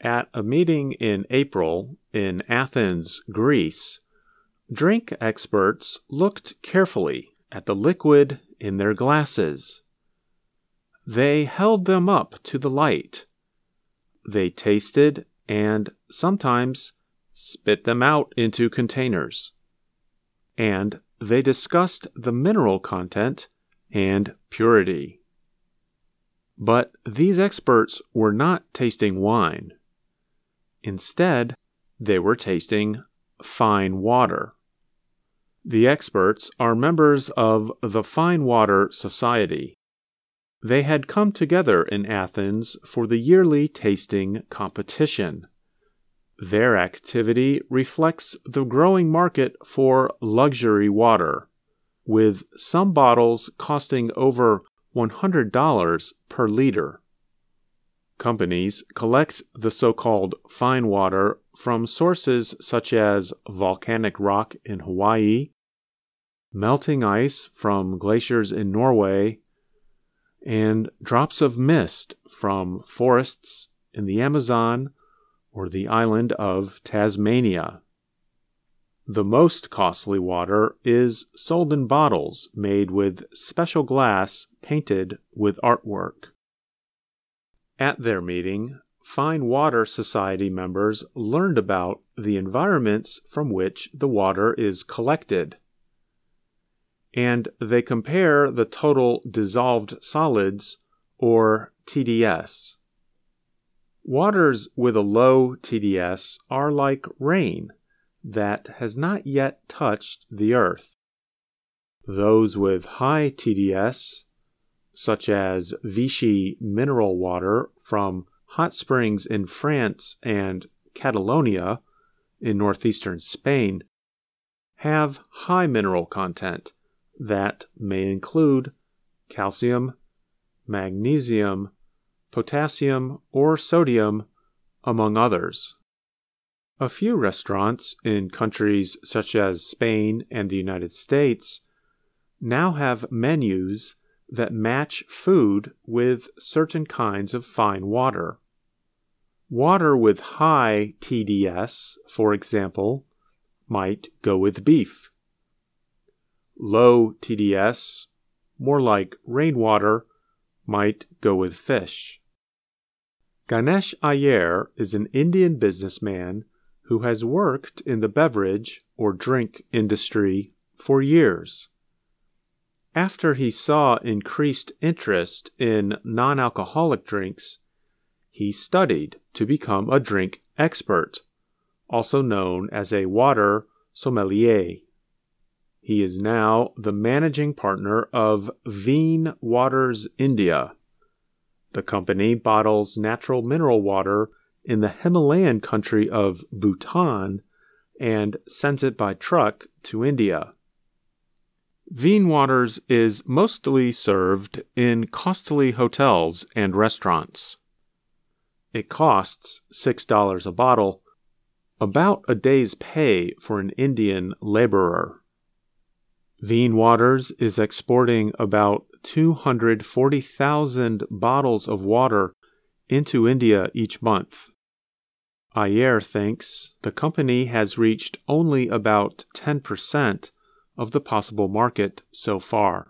At a meeting in April in Athens, Greece, drink experts looked carefully at the liquid in their glasses. They held them up to the light. They tasted and sometimes spit them out into containers. And they discussed the mineral content and purity. But these experts were not tasting wine. Instead, they were tasting fine water. The experts are members of the Fine Water Society. They had come together in Athens for the yearly tasting competition. Their activity reflects the growing market for luxury water, with some bottles costing over $100 per liter. Companies collect the so called fine water from sources such as volcanic rock in Hawaii, melting ice from glaciers in Norway, and drops of mist from forests in the Amazon or the island of Tasmania. The most costly water is sold in bottles made with special glass painted with artwork. At their meeting, Fine Water Society members learned about the environments from which the water is collected. And they compare the total dissolved solids, or TDS. Waters with a low TDS are like rain that has not yet touched the earth. Those with high TDS, such as Vichy mineral water from hot springs in France and Catalonia in northeastern Spain, have high mineral content that may include calcium, magnesium, potassium, or sodium, among others. A few restaurants in countries such as Spain and the United States now have menus that match food with certain kinds of fine water. Water with high TDS, for example, might go with beef. Low TDS, more like rainwater, might go with fish. Ganesh Iyer is an Indian businessman who has worked in the beverage or drink industry for years. After he saw increased interest in non alcoholic drinks, he studied to become a drink expert, also known as a water sommelier. He is now the managing partner of Veen Waters India. The company bottles natural mineral water in the Himalayan country of Bhutan and sends it by truck to India. Veen Waters is mostly served in costly hotels and restaurants. It costs $6 a bottle, about a day's pay for an Indian laborer. Veen Waters is exporting about 240,000 bottles of water into India each month. Iyer thinks the company has reached only about 10% of the possible market so far.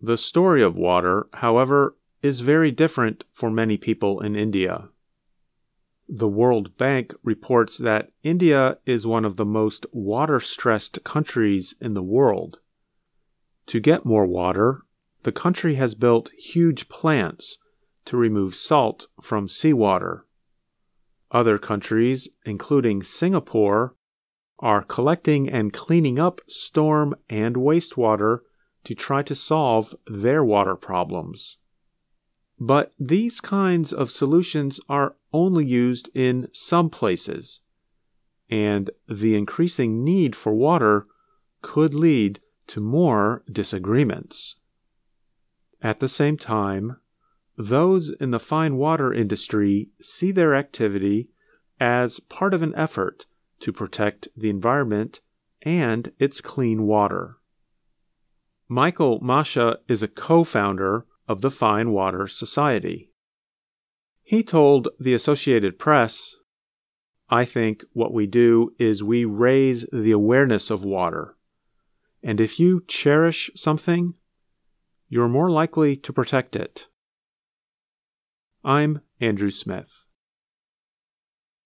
The story of water, however, is very different for many people in India. The World Bank reports that India is one of the most water stressed countries in the world. To get more water, the country has built huge plants to remove salt from seawater. Other countries, including Singapore, are collecting and cleaning up storm and wastewater to try to solve their water problems. But these kinds of solutions are only used in some places, and the increasing need for water could lead to more disagreements. At the same time, those in the fine water industry see their activity as part of an effort to protect the environment and its clean water. Michael Mascha is a co founder of the Fine Water Society. He told the Associated Press I think what we do is we raise the awareness of water. And if you cherish something, you're more likely to protect it. I'm Andrew Smith.